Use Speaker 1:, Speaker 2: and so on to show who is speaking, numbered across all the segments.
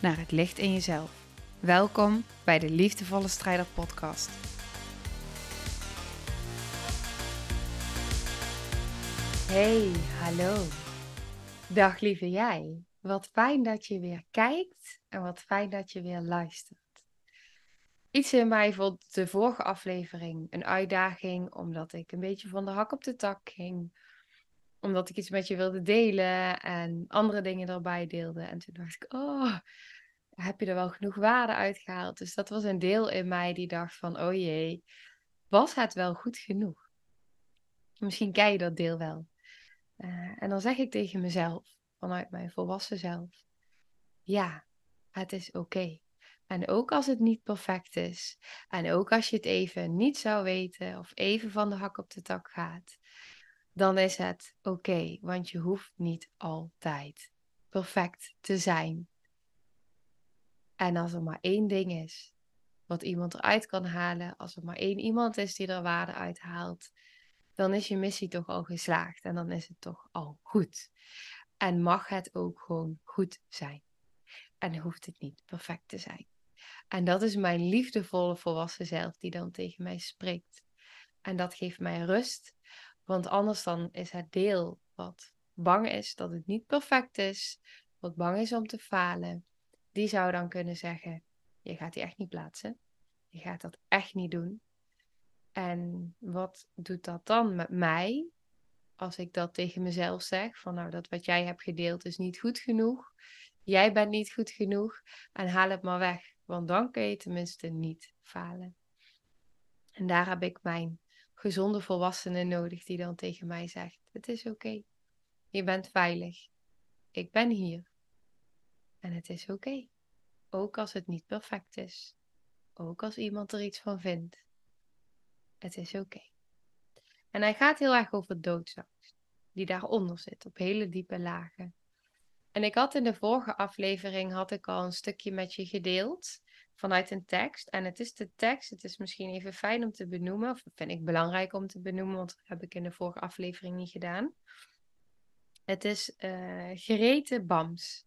Speaker 1: naar het licht in jezelf. Welkom bij de Liefdevolle Strijder Podcast. Hey, hallo. Dag lieve jij. Wat fijn dat je weer kijkt en wat fijn dat je weer luistert. Iets in mij vond de vorige aflevering een uitdaging, omdat ik een beetje van de hak op de tak ging. Omdat ik iets met je wilde delen en andere dingen erbij deelde. En toen dacht ik, oh, heb je er wel genoeg waarde uitgehaald? Dus dat was een deel in mij die dacht van, oh jee, was het wel goed genoeg? Misschien ken je dat deel wel. Uh, en dan zeg ik tegen mezelf, vanuit mijn volwassen zelf, ja, het is oké. En ook als het niet perfect is. En ook als je het even niet zou weten of even van de hak op de tak gaat. Dan is het oké, want je hoeft niet altijd perfect te zijn. En als er maar één ding is wat iemand eruit kan halen, als er maar één iemand is die er waarde uit haalt, dan is je missie toch al geslaagd en dan is het toch al goed. En mag het ook gewoon goed zijn. En hoeft het niet perfect te zijn. En dat is mijn liefdevolle volwassen zelf die dan tegen mij spreekt. En dat geeft mij rust, want anders dan is het deel wat bang is dat het niet perfect is, wat bang is om te falen, die zou dan kunnen zeggen: Je gaat die echt niet plaatsen. Je gaat dat echt niet doen. En wat doet dat dan met mij? Als ik dat tegen mezelf zeg: van nou, dat wat jij hebt gedeeld is niet goed genoeg. Jij bent niet goed genoeg en haal het maar weg. Want dan kun je tenminste niet falen. En daar heb ik mijn gezonde volwassene nodig die dan tegen mij zegt: Het is oké. Je bent veilig. Ik ben hier. En het is oké. Ook als het niet perfect is. Ook als iemand er iets van vindt. Het is oké. En hij gaat heel erg over doodsangst. Die daaronder zit, op hele diepe lagen. En ik had in de vorige aflevering had ik al een stukje met je gedeeld vanuit een tekst. En het is de tekst, het is misschien even fijn om te benoemen, of vind ik belangrijk om te benoemen, want dat heb ik in de vorige aflevering niet gedaan. Het is uh, Gerete Bams,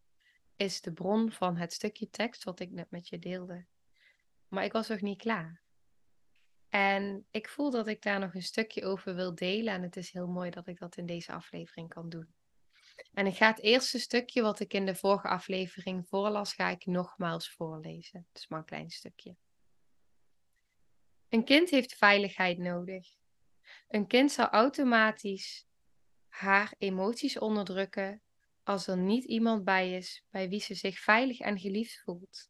Speaker 1: is de bron van het stukje tekst wat ik net met je deelde. Maar ik was nog niet klaar. En ik voel dat ik daar nog een stukje over wil delen. En het is heel mooi dat ik dat in deze aflevering kan doen. En ik ga het eerste stukje wat ik in de vorige aflevering voorlas, ga ik nogmaals voorlezen. Het is maar een klein stukje. Een kind heeft veiligheid nodig. Een kind zal automatisch haar emoties onderdrukken als er niet iemand bij is bij wie ze zich veilig en geliefd voelt.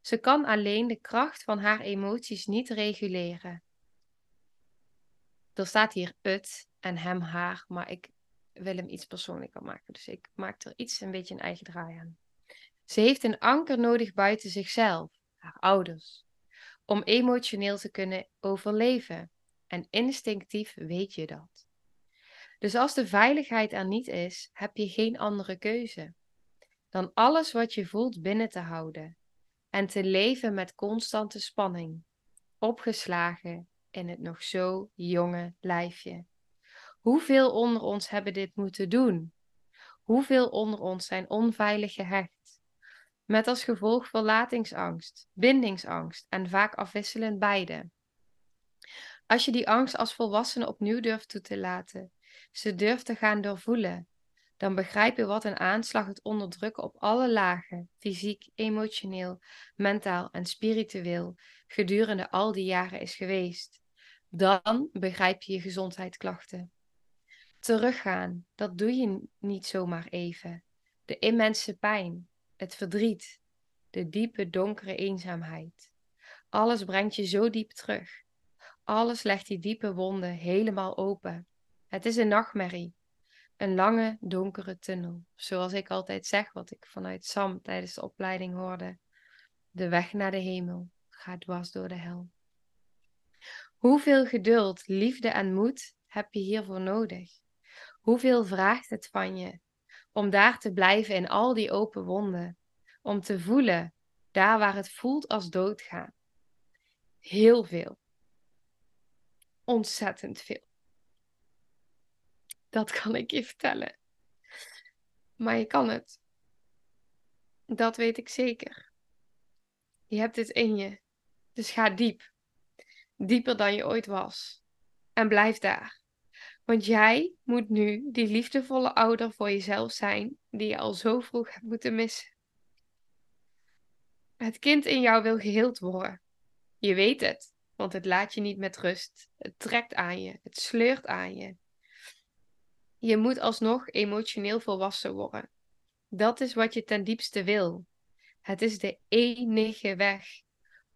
Speaker 1: Ze kan alleen de kracht van haar emoties niet reguleren. Er staat hier het en hem haar, maar ik wil hem iets persoonlijker maken. Dus ik maak er iets een beetje een eigen draai aan. Ze heeft een anker nodig buiten zichzelf, haar ouders, om emotioneel te kunnen overleven. En instinctief weet je dat. Dus als de veiligheid er niet is, heb je geen andere keuze dan alles wat je voelt binnen te houden en te leven met constante spanning, opgeslagen in het nog zo jonge lijfje. Hoeveel onder ons hebben dit moeten doen? Hoeveel onder ons zijn onveilig gehecht? Met als gevolg verlatingsangst, bindingsangst en vaak afwisselend beide. Als je die angst als volwassene opnieuw durft toe te laten, ze durft te gaan doorvoelen, dan begrijp je wat een aanslag het onderdrukken op alle lagen, fysiek, emotioneel, mentaal en spiritueel, gedurende al die jaren is geweest. Dan begrijp je je gezondheidsklachten teruggaan, dat doe je niet zomaar even. De immense pijn, het verdriet, de diepe donkere eenzaamheid. Alles brengt je zo diep terug. Alles legt die diepe wonden helemaal open. Het is een nachtmerrie. Een lange, donkere tunnel. Zoals ik altijd zeg, wat ik vanuit Sam tijdens de opleiding hoorde. De weg naar de hemel gaat dwars door de hel. Hoeveel geduld, liefde en moed heb je hiervoor nodig? Hoeveel vraagt het van je om daar te blijven in al die open wonden? Om te voelen, daar waar het voelt als doodgaan. Heel veel. Ontzettend veel. Dat kan ik je vertellen. Maar je kan het. Dat weet ik zeker. Je hebt het in je. Dus ga diep. Dieper dan je ooit was. En blijf daar. Want jij moet nu die liefdevolle ouder voor jezelf zijn die je al zo vroeg hebt moeten missen. Het kind in jou wil geheeld worden. Je weet het, want het laat je niet met rust. Het trekt aan je, het sleurt aan je. Je moet alsnog emotioneel volwassen worden. Dat is wat je ten diepste wil. Het is de enige weg.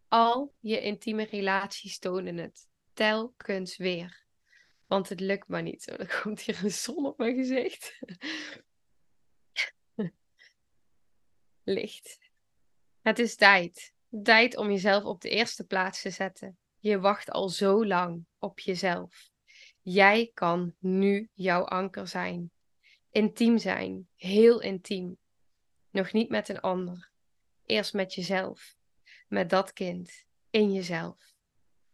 Speaker 1: Al je intieme relaties tonen het. Telkens weer. Want het lukt maar niet. Zo, er komt hier een zon op mijn gezicht. Licht. Het is tijd. Tijd om jezelf op de eerste plaats te zetten. Je wacht al zo lang op jezelf. Jij kan nu jouw anker zijn. Intiem zijn, heel intiem. Nog niet met een ander. Eerst met jezelf. Met dat kind in jezelf.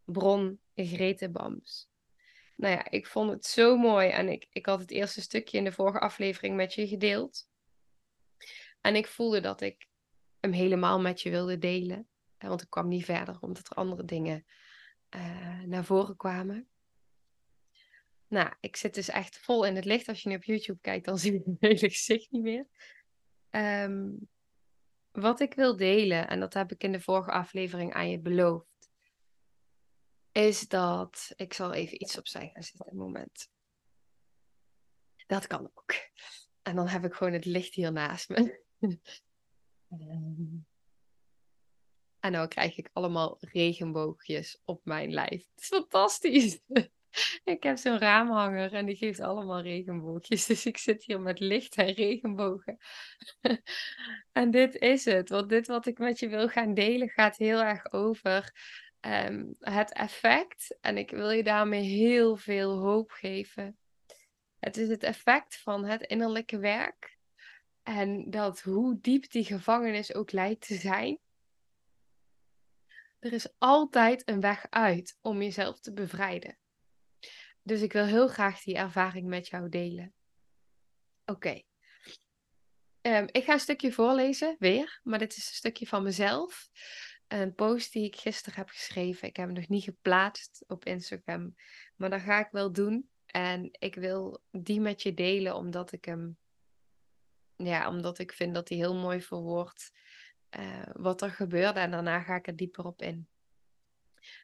Speaker 1: Bron Grete Bams. Nou ja, ik vond het zo mooi en ik, ik had het eerste stukje in de vorige aflevering met je gedeeld. En ik voelde dat ik hem helemaal met je wilde delen. Want ik kwam niet verder omdat er andere dingen uh, naar voren kwamen. Nou, ik zit dus echt vol in het licht. Als je nu op YouTube kijkt, dan zie je mijn hele gezicht niet meer. Um, wat ik wil delen, en dat heb ik in de vorige aflevering aan je beloofd, is dat. Ik zal even iets opzij gaan zitten, een moment. Dat kan ook. En dan heb ik gewoon het licht hier naast me. en dan krijg ik allemaal regenboogjes op mijn lijf. Het is fantastisch. ik heb zo'n raamhanger en die geeft allemaal regenboogjes. Dus ik zit hier met licht en regenbogen. en dit is het. Want dit wat ik met je wil gaan delen gaat heel erg over ehm, het effect. En ik wil je daarmee heel veel hoop geven. Het is het effect van het innerlijke werk. En dat hoe diep die gevangenis ook lijkt te zijn, er is altijd een weg uit om jezelf te bevrijden. Dus ik wil heel graag die ervaring met jou delen. Oké. Ehm, ik ga een stukje voorlezen, weer, maar dit is een stukje van mezelf. Een post die ik gisteren heb geschreven. Ik heb hem nog niet geplaatst op Instagram, maar dat ga ik wel doen. En ik wil die met je delen, omdat ik hem, ja, omdat ik vind dat hij heel mooi verwoordt uh, wat er gebeurde. En daarna ga ik er dieper op in.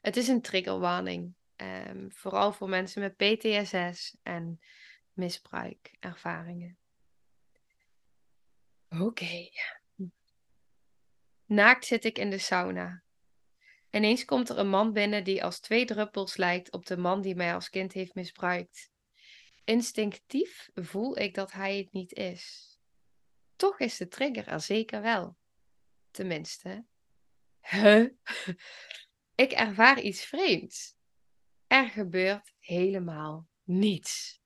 Speaker 1: Het is een triggerwarning. Um, vooral voor mensen met PTSS en misbruikervaringen. Oké. Naakt zit ik in de sauna. Ineens komt er een man binnen die als twee druppels lijkt op de man die mij als kind heeft misbruikt. Instinctief voel ik dat hij het niet is. Toch is de trigger er zeker wel. Tenminste. Huh? Ik ervaar iets vreemds. Er gebeurt helemaal niets.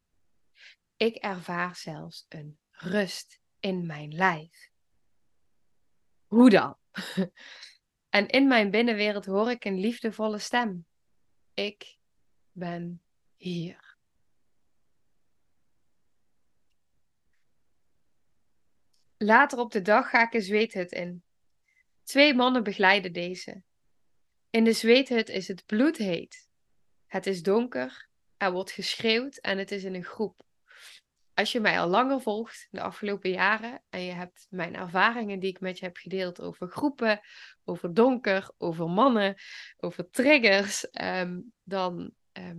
Speaker 1: Ik ervaar zelfs een rust in mijn lijf. Hoe dan? En in mijn binnenwereld hoor ik een liefdevolle stem. Ik ben hier. Later op de dag ga ik een zweethut in. Twee mannen begeleiden deze. In de zweethut is het bloedheet. Het is donker, er wordt geschreeuwd en het is in een groep. Als je mij al langer volgt, de afgelopen jaren, en je hebt mijn ervaringen die ik met je heb gedeeld over groepen, over donker, over mannen, over triggers, ehm, dan, ehm,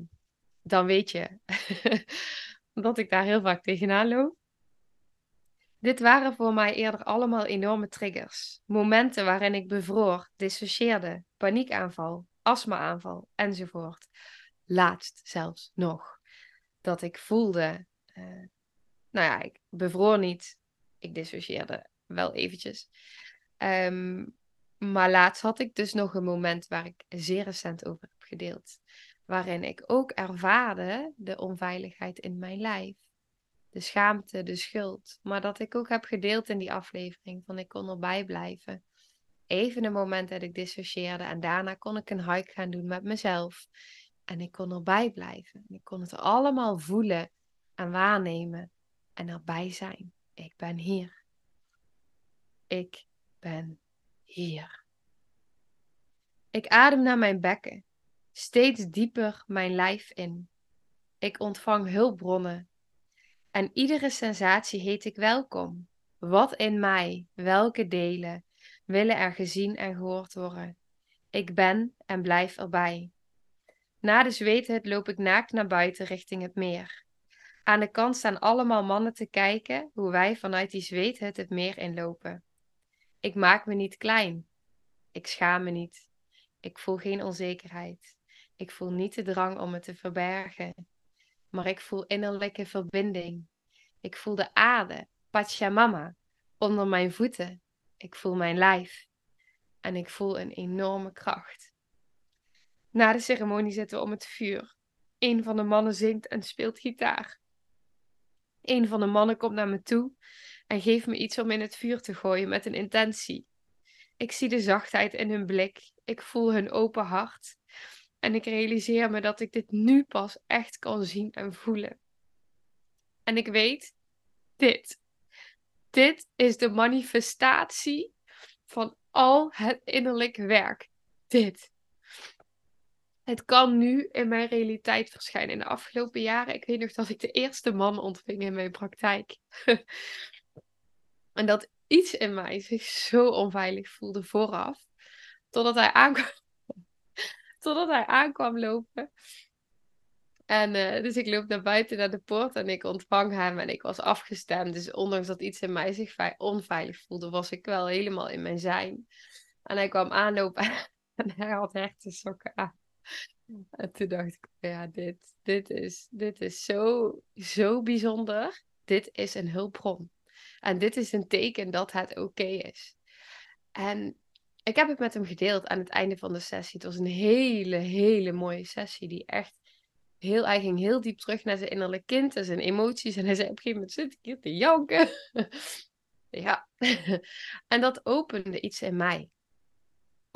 Speaker 1: dan weet je dat ik daar heel vaak tegenaan loop. Dit waren voor mij eerder allemaal enorme triggers. Momenten waarin ik bevroor, dissocieerde, paniekaanval, astmaaanval enzovoort. Laatst zelfs nog. Dat ik voelde, uh, Nou ja, ik bevroor niet. Ik dissocieerde wel eventjes. Ehm, maar laatst had ik dus nog een moment waar ik zeer recent over heb gedeeld. Waarin ik ook ervaarde de onveiligheid in mijn lijf. De schaamte, de schuld. Maar dat ik ook heb gedeeld in die aflevering. Van ik kon erbij blijven. Even een moment dat ik dissocieerde. En daarna kon ik een hike gaan doen met mezelf. En ik kon erbij blijven. Ik kon het allemaal voelen en waarnemen. En erbij zijn. Ik ben hier. Ik ben hier. Ik adem naar mijn bekken, steeds dieper mijn lijf in. Ik ontvang hulpbronnen. En iedere sensatie heet ik welkom. Wat in mij, welke delen, willen er gezien en gehoord worden. Ik ben en blijf erbij. Na de zweethut loop ik naakt naar buiten richting het meer. Aan de kant staan allemaal mannen te kijken hoe wij vanuit die zweethut het meer inlopen. Ik maak me niet klein. Ik schaam me niet. Ik voel geen onzekerheid. Ik voel niet de drang om het te verbergen. Maar ik voel innerlijke verbinding. Ik voel de aarde, Pachamama, onder mijn voeten. Ik voel mijn lijf. En ik voel een enorme kracht. Na de ceremonie zitten we om het vuur. Een van de mannen zingt en speelt gitaar. Een van de mannen komt naar me toe en geeft me iets om in het vuur te gooien met een intentie. Ik zie de zachtheid in hun blik. Ik voel hun open hart. En ik realiseer me dat ik dit nu pas echt kan zien en voelen. En ik weet, dit. Dit is de manifestatie van al het innerlijk werk. Dit. Het kan nu in mijn realiteit verschijnen. In de afgelopen jaren, ik weet nog dat ik de eerste man ontving in mijn praktijk. en dat iets in mij zich zo onveilig voelde vooraf. Totdat hij aankwam, totdat hij aankwam lopen. En uh, dus ik loop naar buiten naar de poort en ik ontvang hem en ik was afgestemd. Dus ondanks dat iets in mij zich onveilig voelde, was ik wel helemaal in mijn zijn. En hij kwam aanlopen en hij had hechte sokken aan. En toen dacht ik, ja, dit, dit, is, dit is zo, zo bijzonder. Dit is een hulpbron. En dit is een teken dat het oké is. En ik heb het met hem gedeeld aan het einde van de sessie. Het was een hele, hele mooie sessie die echt heel, hij ging heel diep terug naar zijn innerlijk kind en zijn emoties. En hij zei op een gegeven moment zit ik hier te janken. ja. en dat opende iets in mij.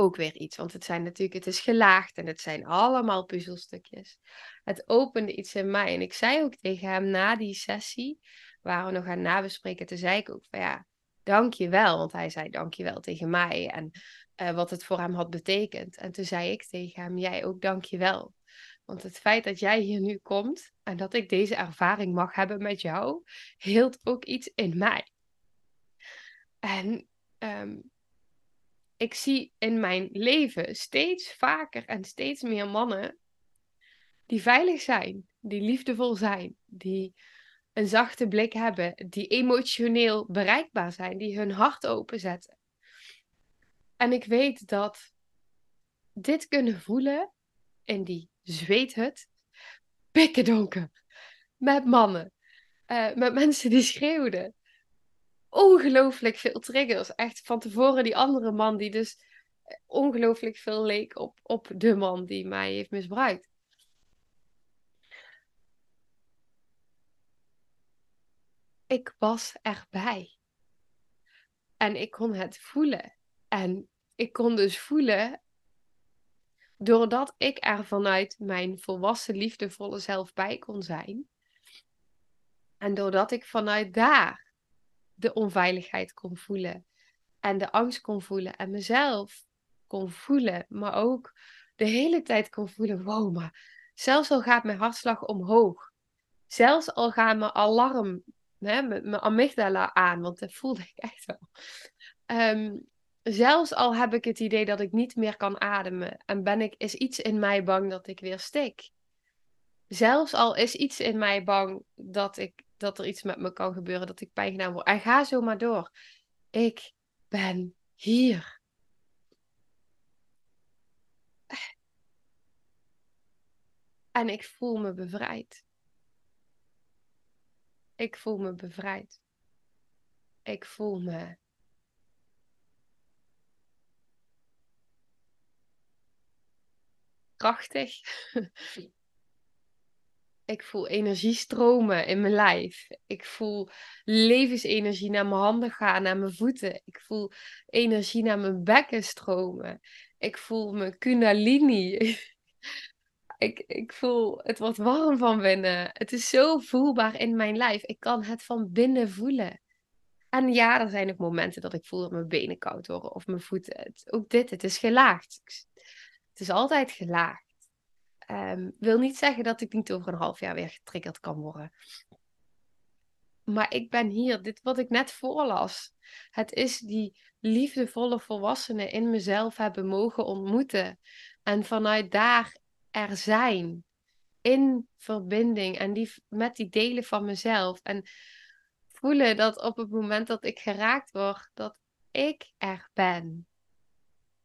Speaker 1: Ook weer iets, want het zijn natuurlijk, het is gelaagd en het zijn allemaal puzzelstukjes. Het opende iets in mij. En ik zei ook tegen hem na die sessie, waar we nog aan nabespreken, toen zei ik ook van ja, dank je wel. Want hij zei dank je wel tegen mij en uh, wat het voor hem had betekend. En toen zei ik tegen hem, jij ook dank je wel. Want het feit dat jij hier nu komt en dat ik deze ervaring mag hebben met jou, hield ook iets in mij. En um, ik zie in mijn leven steeds vaker en steeds meer mannen die veilig zijn, die liefdevol zijn, die een zachte blik hebben, die emotioneel bereikbaar zijn, die hun hart openzetten. En ik weet dat dit kunnen voelen in die zweethut, pikken donker, met mannen, uh, met mensen die schreeuwden. Ongelooflijk veel triggers. Echt van tevoren die andere man die dus ongelooflijk veel leek op, op de man die mij heeft misbruikt. ik was erbij. En ik kon het voelen. En ik kon dus voelen, doordat ik er vanuit mijn volwassen, liefdevolle zelf bij kon zijn. En doordat ik vanuit daar de onveiligheid kon voelen. En de angst kon voelen. En mezelf kon voelen. Maar ook de hele tijd kon voelen: wow, maar zelfs al gaat mijn hartslag omhoog. Zelfs al gaat mijn alarm hè, mijn amygdala aan, want dat voelde ik echt wel. Ehm, zelfs al heb ik het idee dat ik niet meer kan ademen en ben ik, is iets in mij bang dat ik weer stik. Zelfs al is iets in mij bang dat, ik, dat er iets met me kan gebeuren, dat ik pijn gedaan word. En ga zo maar door. Ik ben hier. En ik voel me bevrijd. Ik voel me bevrijd. Ik voel me krachtig. Ik voel energie stromen in mijn lijf. Ik voel levensenergie naar mijn handen gaan, naar mijn voeten. Ik voel energie naar mijn bekken stromen. Ik voel mijn kundalini. ik, ik voel het wat warm van binnen. Het is zo voelbaar in mijn lijf. Ik kan het van binnen voelen. En ja, er zijn ook momenten dat ik voel dat mijn benen koud worden of mijn voeten. Ook dit, het is gelaagd. Het is altijd gelaagd. Um, wil niet zeggen dat ik niet over een half jaar weer getriggerd kan worden. Maar ik ben hier, dit wat ik net voorlas. Het is die liefdevolle volwassenen in mezelf hebben mogen ontmoeten. En vanuit daar er zijn. In verbinding en die, met die delen van mezelf. En voelen dat op het moment dat ik geraakt word, dat ik er ben.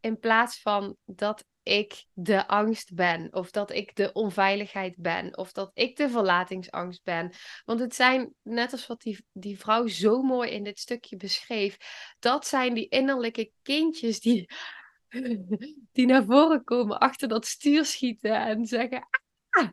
Speaker 1: In plaats van dat ik de angst ben, of dat ik de onveiligheid ben, of dat ik de verlatingsangst ben. Want het zijn, net als wat die, die vrouw zo mooi in dit stukje beschreef, dat zijn die innerlijke kindjes die, die naar voren komen achter dat stuur schieten en zeggen. Ah!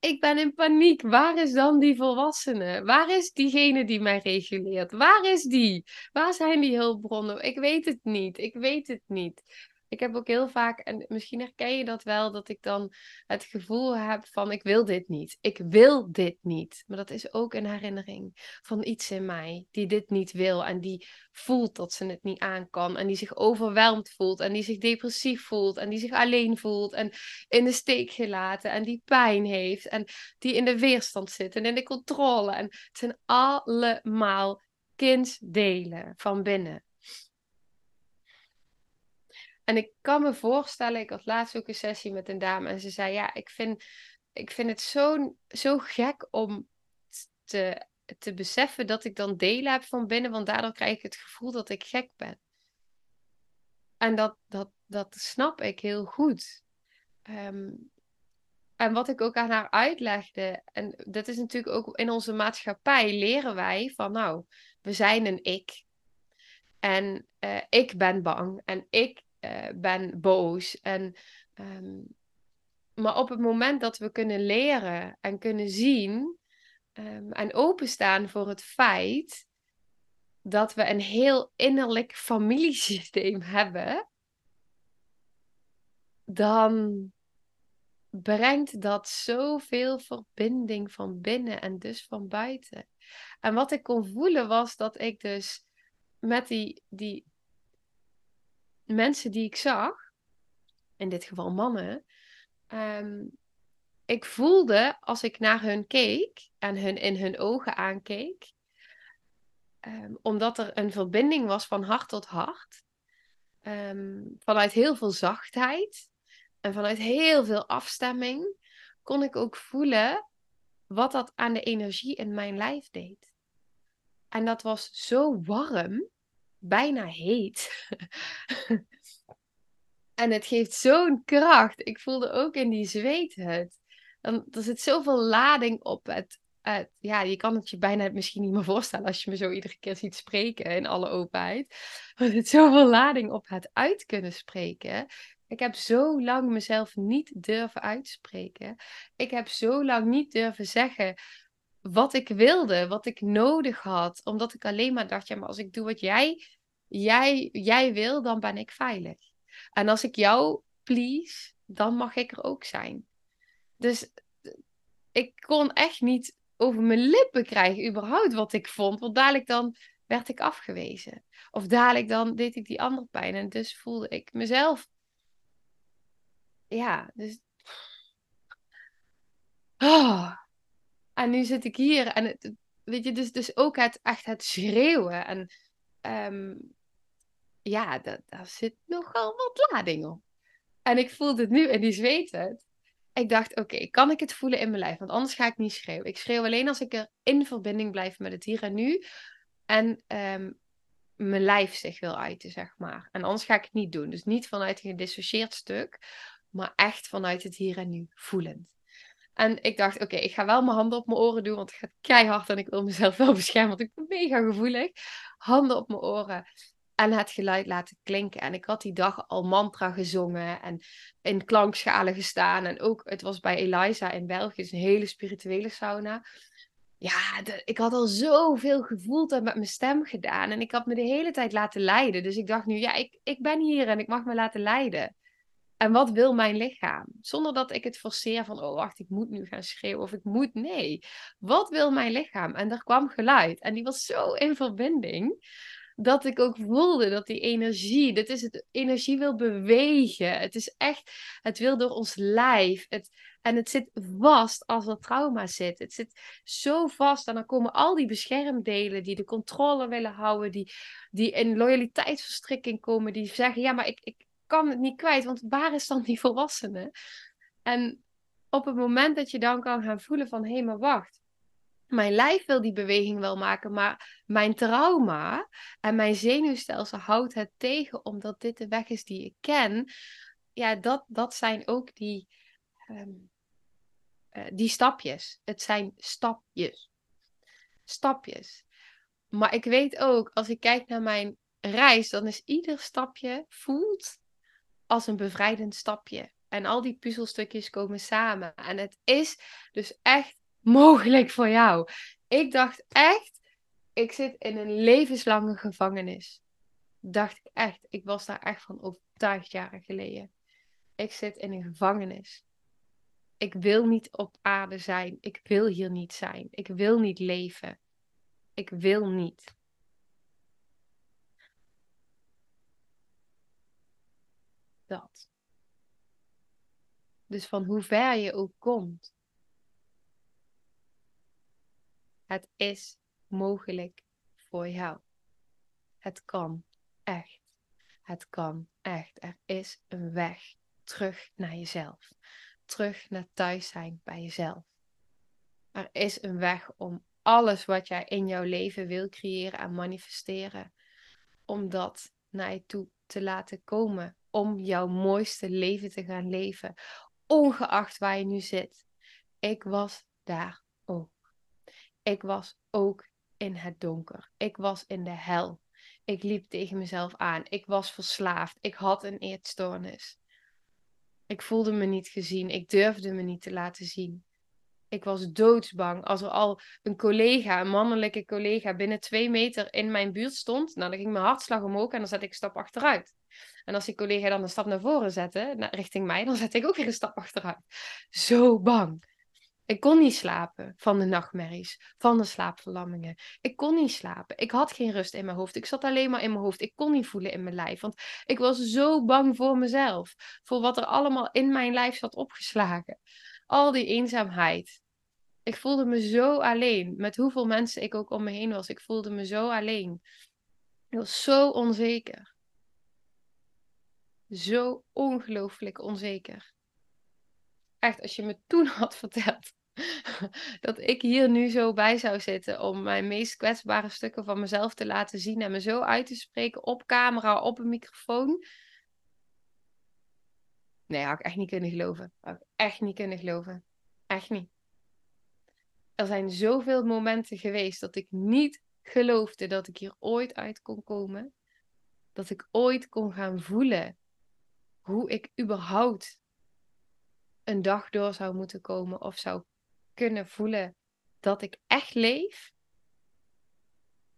Speaker 1: ik ben in paniek. Waar is dan die volwassene? Waar is diegene die mij reguleert? Waar is die? Waar zijn die hulpbronnen? Ik weet het niet. Ik weet het niet ik heb ook heel vaak, en misschien herken je dat wel, dat ik dan het gevoel heb van ik wil dit niet. Ik wil dit niet. Maar dat is ook een herinnering van iets in mij die dit niet wil en die voelt dat ze het niet aan kan en die zich overweldigd voelt en die zich depressief voelt en die zich alleen voelt en in de steek gelaten en die pijn heeft en die in de weerstand zit en in de controle. En het zijn allemaal kindsdelen van binnen. En ik kan me voorstellen, ik had laatst ook een sessie met een dame en ze zei: Ja, ik vind, ik vind het zo, zo gek om te, te beseffen dat ik dan delen heb van binnen, want daardoor krijg ik het gevoel dat ik gek ben. En dat, dat, dat snap ik heel goed. Ehm, en wat ik ook aan haar uitlegde, en dat is natuurlijk ook in onze maatschappij, leren wij van nou, we zijn een ik. En uh, ik ben bang en ik uh, ben boos. En, um, maar op het moment dat we kunnen leren en kunnen zien um, en openstaan voor het feit dat we een heel innerlijk familiesysteem hebben, dan brengt dat zoveel verbinding van binnen en dus van buiten. En wat ik kon voelen was dat ik dus met die, die mensen die ik zag, in dit geval mannen, ehm, ik voelde als ik naar hun keek en hun in hun ogen aankeek, um, omdat er een verbinding was van hart tot hart, um, vanuit heel veel zachtheid en vanuit heel veel afstemming, kon ik ook voelen wat dat aan de energie in mijn lijf deed. En dat was zo warm bijna heet. en het geeft zo'n kracht. Ik voelde ook in die zweethut. Dan, er zit zoveel lading op het, het, Ja, je kan het je bijna misschien niet meer voorstellen als je me zo iedere keer ziet spreken in alle openheid. Er zit zoveel lading op het uit kunnen spreken. Ik heb zo lang mezelf niet durven uitspreken. Ik heb zo lang niet durven zeggen wat ik wilde, wat ik nodig had. Omdat ik alleen maar dacht, ja, maar als ik doe wat jij, jij, jij wil, dan ben ik veilig. En als ik jou please, dan mag ik er ook zijn. Dus ik kon echt niet over mijn lippen krijgen, überhaupt wat ik vond. Want dadelijk dan werd ik afgewezen. Of dadelijk dan deed ik die andere pijn. En dus voelde ik mezelf. Ja, dus. Oh. En nu zit ik hier en het, weet je, dus, dus ook het, echt het schreeuwen. En um, ja, dat, daar zit nogal wat lading op. En ik voelde het nu en die zweet het. Ik dacht, oké, kan ik het voelen in mijn lijf? Want anders ga ik niet schreeuwen. Ik schreeuw alleen als ik er in verbinding blijf met het hier en nu. En um, mijn lijf zich wil uiten, zeg maar. En anders ga ik het niet doen. Dus niet vanuit een gedissocieerd stuk, maar echt vanuit het hier en nu voelend. En ik dacht, oké, ik ga wel mijn handen op mijn oren doen, want het gaat keihard en ik wil mezelf wel beschermen, want ik ben mega gevoelig. Handen op mijn oren en het geluid laten klinken. En ik had die dag al mantra gezongen en in klankschalen gestaan. En ook, het was bij Eliza in België, een hele spirituele sauna. Ja, ik had al zoveel gevoeld en met mijn stem gedaan. En ik had me de hele tijd laten leiden. Dus ik dacht nu, ja, ik, ik ben hier en ik mag me laten leiden. En wat wil mijn lichaam? Zonder dat ik het forceer van, oh wacht, ik moet nu gaan schreeuwen of ik moet, nee. Wat wil mijn lichaam? En er kwam geluid. En die was zo in verbinding dat ik ook voelde dat die energie, dit is het, energie wil bewegen. Het is echt, het wil door ons lijf. Het, en het zit vast als er trauma zit. Het zit zo vast en dan komen al die beschermdelen die de controle willen houden, die, die in loyaliteitsverstrikking komen, die zeggen, ja, maar ik, ik kan het niet kwijt, want waar is dan die volwassene? En op het moment dat je dan kan gaan voelen van, hé, maar wacht mijn lijf wil die beweging wel maken, maar mijn trauma en mijn zenuwstelsel houdt het tegen omdat dit de weg is die ik ken. Ja, dat, dat zijn ook die, ehm, eh, die stapjes. Het zijn stapjes. Stapjes. Maar ik weet ook, als ik kijk naar mijn reis, dan is ieder stapje voelt als een bevrijdend stapje. En al die puzzelstukjes komen samen. En het is dus echt mogelijk voor jou. Ik dacht echt, ik zit in een levenslange gevangenis. Dacht ik echt. Ik was daar echt van overtuigd jaren geleden. Ik zit in een gevangenis. Ik wil niet op aarde zijn. Ik wil hier niet zijn. Ik wil niet leven. Ik wil niet. Dat. Dus van hoe ver je ook komt, Het is mogelijk voor jou. Het kan echt. Het kan echt. Er is een weg terug naar jezelf. Terug naar thuis zijn bij jezelf. Er is een weg om alles wat jij in jouw leven wil creëren en manifesteren, om dat naar je toe te laten komen. Om jouw mooiste leven te gaan leven, ongeacht waar je nu zit. Ik was daar ook. Ik was ook in het donker. Ik was in de hel. Ik liep tegen mezelf aan. Ik was verslaafd. Ik had een eetstoornis. Ik voelde me niet gezien. Ik durfde me niet te laten zien. Ik was doodsbang. Als er al een collega, een mannelijke collega, binnen twee meter in mijn buurt stond, nou, dan ging mijn hartslag omhoog en dan zette ik een stap achteruit. En als die collega dan een stap naar voren zette, richting mij, dan zette ik ook weer een stap achteruit. Zo bang. Ik kon niet slapen van de nachtmerries, van de slaapverlammingen. Ik kon niet slapen. Ik had geen rust in mijn hoofd. Ik zat alleen maar in mijn hoofd. Ik kon niet voelen in mijn lijf. Want ik was zo bang voor mezelf. Voor wat er allemaal in mijn lijf zat opgeslagen. Al die eenzaamheid. Ik voelde me zo alleen. Met hoeveel mensen ik ook om me heen was. Ik voelde me zo alleen. Ik was zo onzeker. Zo ongelooflijk onzeker. Echt, als je me toen had verteld dat ik hier nu zo bij zou zitten om mijn meest kwetsbare stukken van mezelf te laten zien en me zo uit te spreken op camera, op een microfoon. Nee, had ik echt niet kunnen geloven. Ik echt niet kunnen geloven. Echt niet. Er zijn zoveel momenten geweest dat ik niet geloofde dat ik hier ooit uit kon komen. Dat ik ooit kon gaan voelen hoe ik überhaupt een dag door zou moeten komen of zou kunnen voelen dat ik echt leef.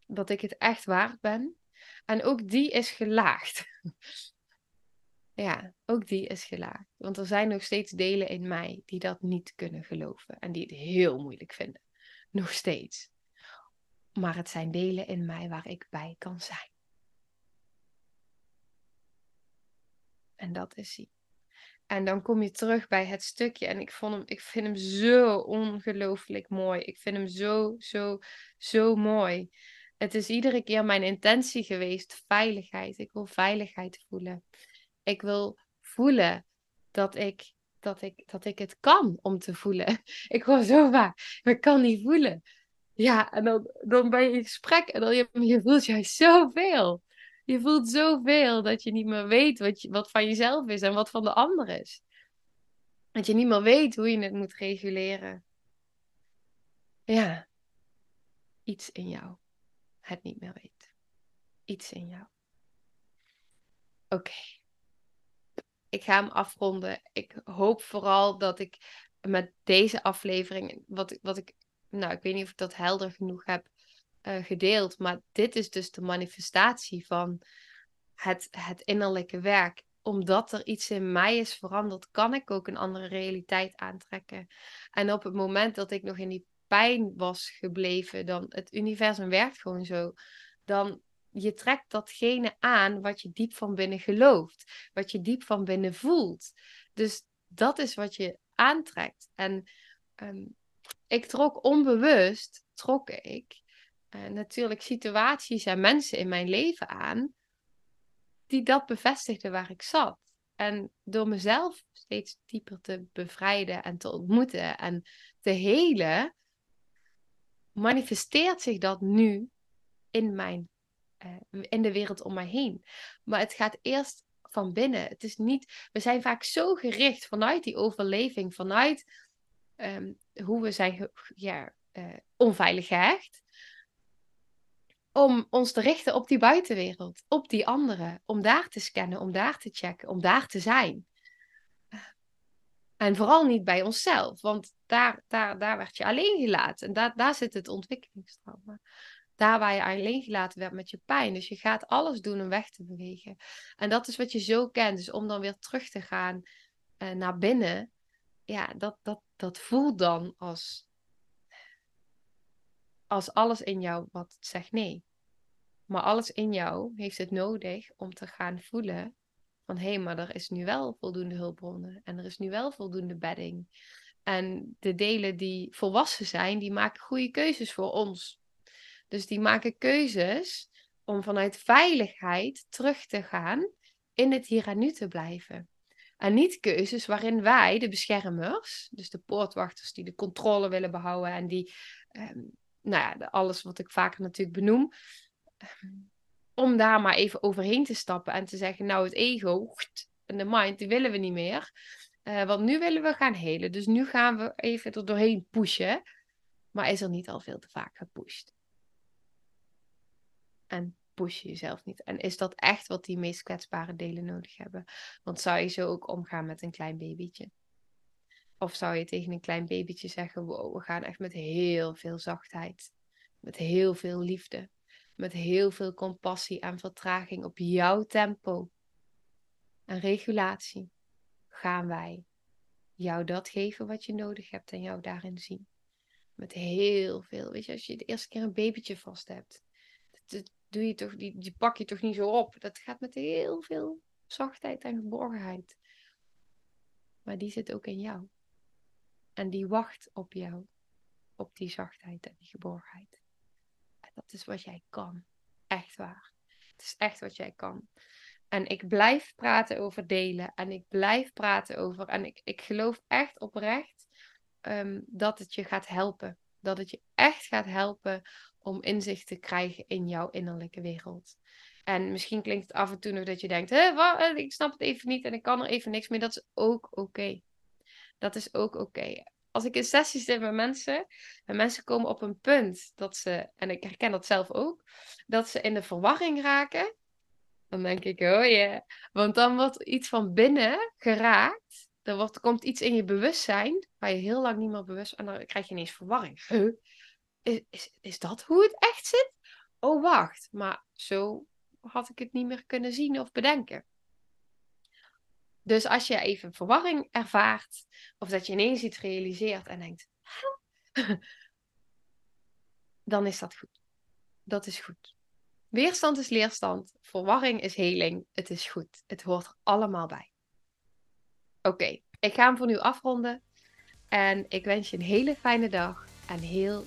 Speaker 1: Dat ik het echt waard ben. En ook die is gelaagd. ja, ook die is gelaagd. Want er zijn nog steeds delen in mij die dat niet kunnen geloven. En die het heel moeilijk vinden. Nog steeds. Maar het zijn delen in mij waar ik bij kan zijn. En dat is hij. En dan kom je terug bij het stukje. En ik, vond hem, ik vind hem zo ongelooflijk mooi. Ik vind hem zo, zo, zo mooi. Het is iedere keer mijn intentie geweest: veiligheid. Ik wil veiligheid voelen. Ik wil voelen dat ik, dat ik, dat ik het kan om te voelen. Ik hoor zo vaak: ik kan niet voelen. Ja, en dan, dan ben je in gesprek en dan je, je voelt juist zoveel je voelt zoveel dat je niet meer weet wat, je, wat van jezelf is en wat van de ander is. Dat je niet meer weet hoe je het moet reguleren. Ja, iets in jou het niet meer weet. Iets in jou. Oké. Ik ga hem afronden. Ik hoop vooral dat ik met deze aflevering, wat, wat ik, nou, ik weet niet of ik dat helder genoeg heb uh, gedeeld, maar dit is dus de manifestatie van het, het innerlijke werk. Omdat er iets in mij is veranderd, kan ik ook een andere realiteit aantrekken. En op het moment dat ik nog in die pijn was gebleven, dan het universum werkt gewoon zo. Dan je trekt datgene aan wat je diep van binnen gelooft, wat je diep van binnen voelt. Dus dat is wat je aantrekt. En ehm, ik trok onbewust, trok ik uh, natuurlijk situaties en mensen in mijn leven aan die dat bevestigden waar ik zat. En door mezelf steeds dieper te bevrijden en te ontmoeten en te helen, manifesteert zich dat nu in, mijn, uh, in de wereld om mij heen. Maar het gaat eerst van binnen. Het is niet, we zijn vaak zo gericht vanuit die overleving, vanuit um, hoe we zijn ja, uh, onveilig gehecht. Om ons te richten op die buitenwereld, op die anderen, om daar te scannen, om daar te checken, om daar te zijn. En vooral niet bij onszelf, want daar, daar, daar werd je alleen gelaten. En daar, daar zit het ontwikkelingstrauma. Daar waar je alleen gelaten werd met je pijn. Dus je gaat alles doen om weg te bewegen. En dat is wat je zo kent. Dus om dan weer terug te gaan uh, naar binnen. Ja, dat, dat, dat voelt dan als, als alles in jou wat zegt nee. Maar alles in jou heeft het nodig om te gaan voelen van hé, hey, maar er is nu wel voldoende hulpbronnen en er is nu wel voldoende bedding. En de delen die volwassen zijn, die maken goede keuzes voor ons. Dus die maken keuzes om vanuit veiligheid terug te gaan in het hier en nu te blijven. En niet keuzes waarin wij, de beschermers, dus de poortwachters die de controle willen behouden en die, um, nou ja, alles wat ik vaker natuurlijk benoem, om daar maar even overheen te stappen en te zeggen, nou het ego en de mind, die willen we niet meer. Uh, want nu willen we gaan helen. Dus nu gaan we even er doorheen pushen. Maar is er niet al veel te vaak gepusht? En push je jezelf niet. En is dat echt wat die meest kwetsbare delen nodig hebben? Want zou je zo ook omgaan met een klein babytje? Of zou je tegen een klein babytje zeggen: wow, we gaan echt met heel veel zachtheid, met heel veel liefde, met heel veel compassie en vertraging op jouw tempo en regulatie gaan wij jou dat geven wat je nodig hebt en jou daarin zien. Met heel veel. Weet je, als je de eerste keer een babytje vast hebt, doe je toch, die, die pak je toch niet zo op. Dat gaat met heel veel zachtheid en geborgenheid. Maar die zit ook in jou. En die wacht op jou. Op die zachtheid en die geborgenheid. En dat is wat jij kan. Echt waar. Het is echt wat jij kan. En ik blijf praten over delen. En ik blijf praten over. En ik, ik geloof echt oprecht um, dat het je gaat helpen. Dat het je echt gaat helpen om inzicht te krijgen in jouw innerlijke wereld. En misschien klinkt het af en toe nog dat je denkt: Hé, wat? Eh, ik snap het even niet en ik kan er even niks mee. Dat is ook oké. Dat is ook oké. Als ik in sessies zit met mensen en mensen komen op een punt dat ze, en ik herken dat zelf ook, dat ze in de verwarring raken dan denk ik, oh ja. Want dan wordt iets van binnen geraakt. Er wordt, komt iets in je bewustzijn waar je heel lang niet meer bewust... En dan krijg je ineens verwarring. Is, is, is dat hoe het echt zit? Oh, wacht. Maar zo had ik het niet meer kunnen zien of bedenken. Dus als je even verwarring ervaart, of dat je ineens iets realiseert en denkt, dan is dat goed. Dat is goed. Weerstand is leerstand, verwarring is heling. Het is goed. Het hoort er allemaal bij. Oké, ik ga hem voor nu afronden. En ik wens je een hele fijne dag en heel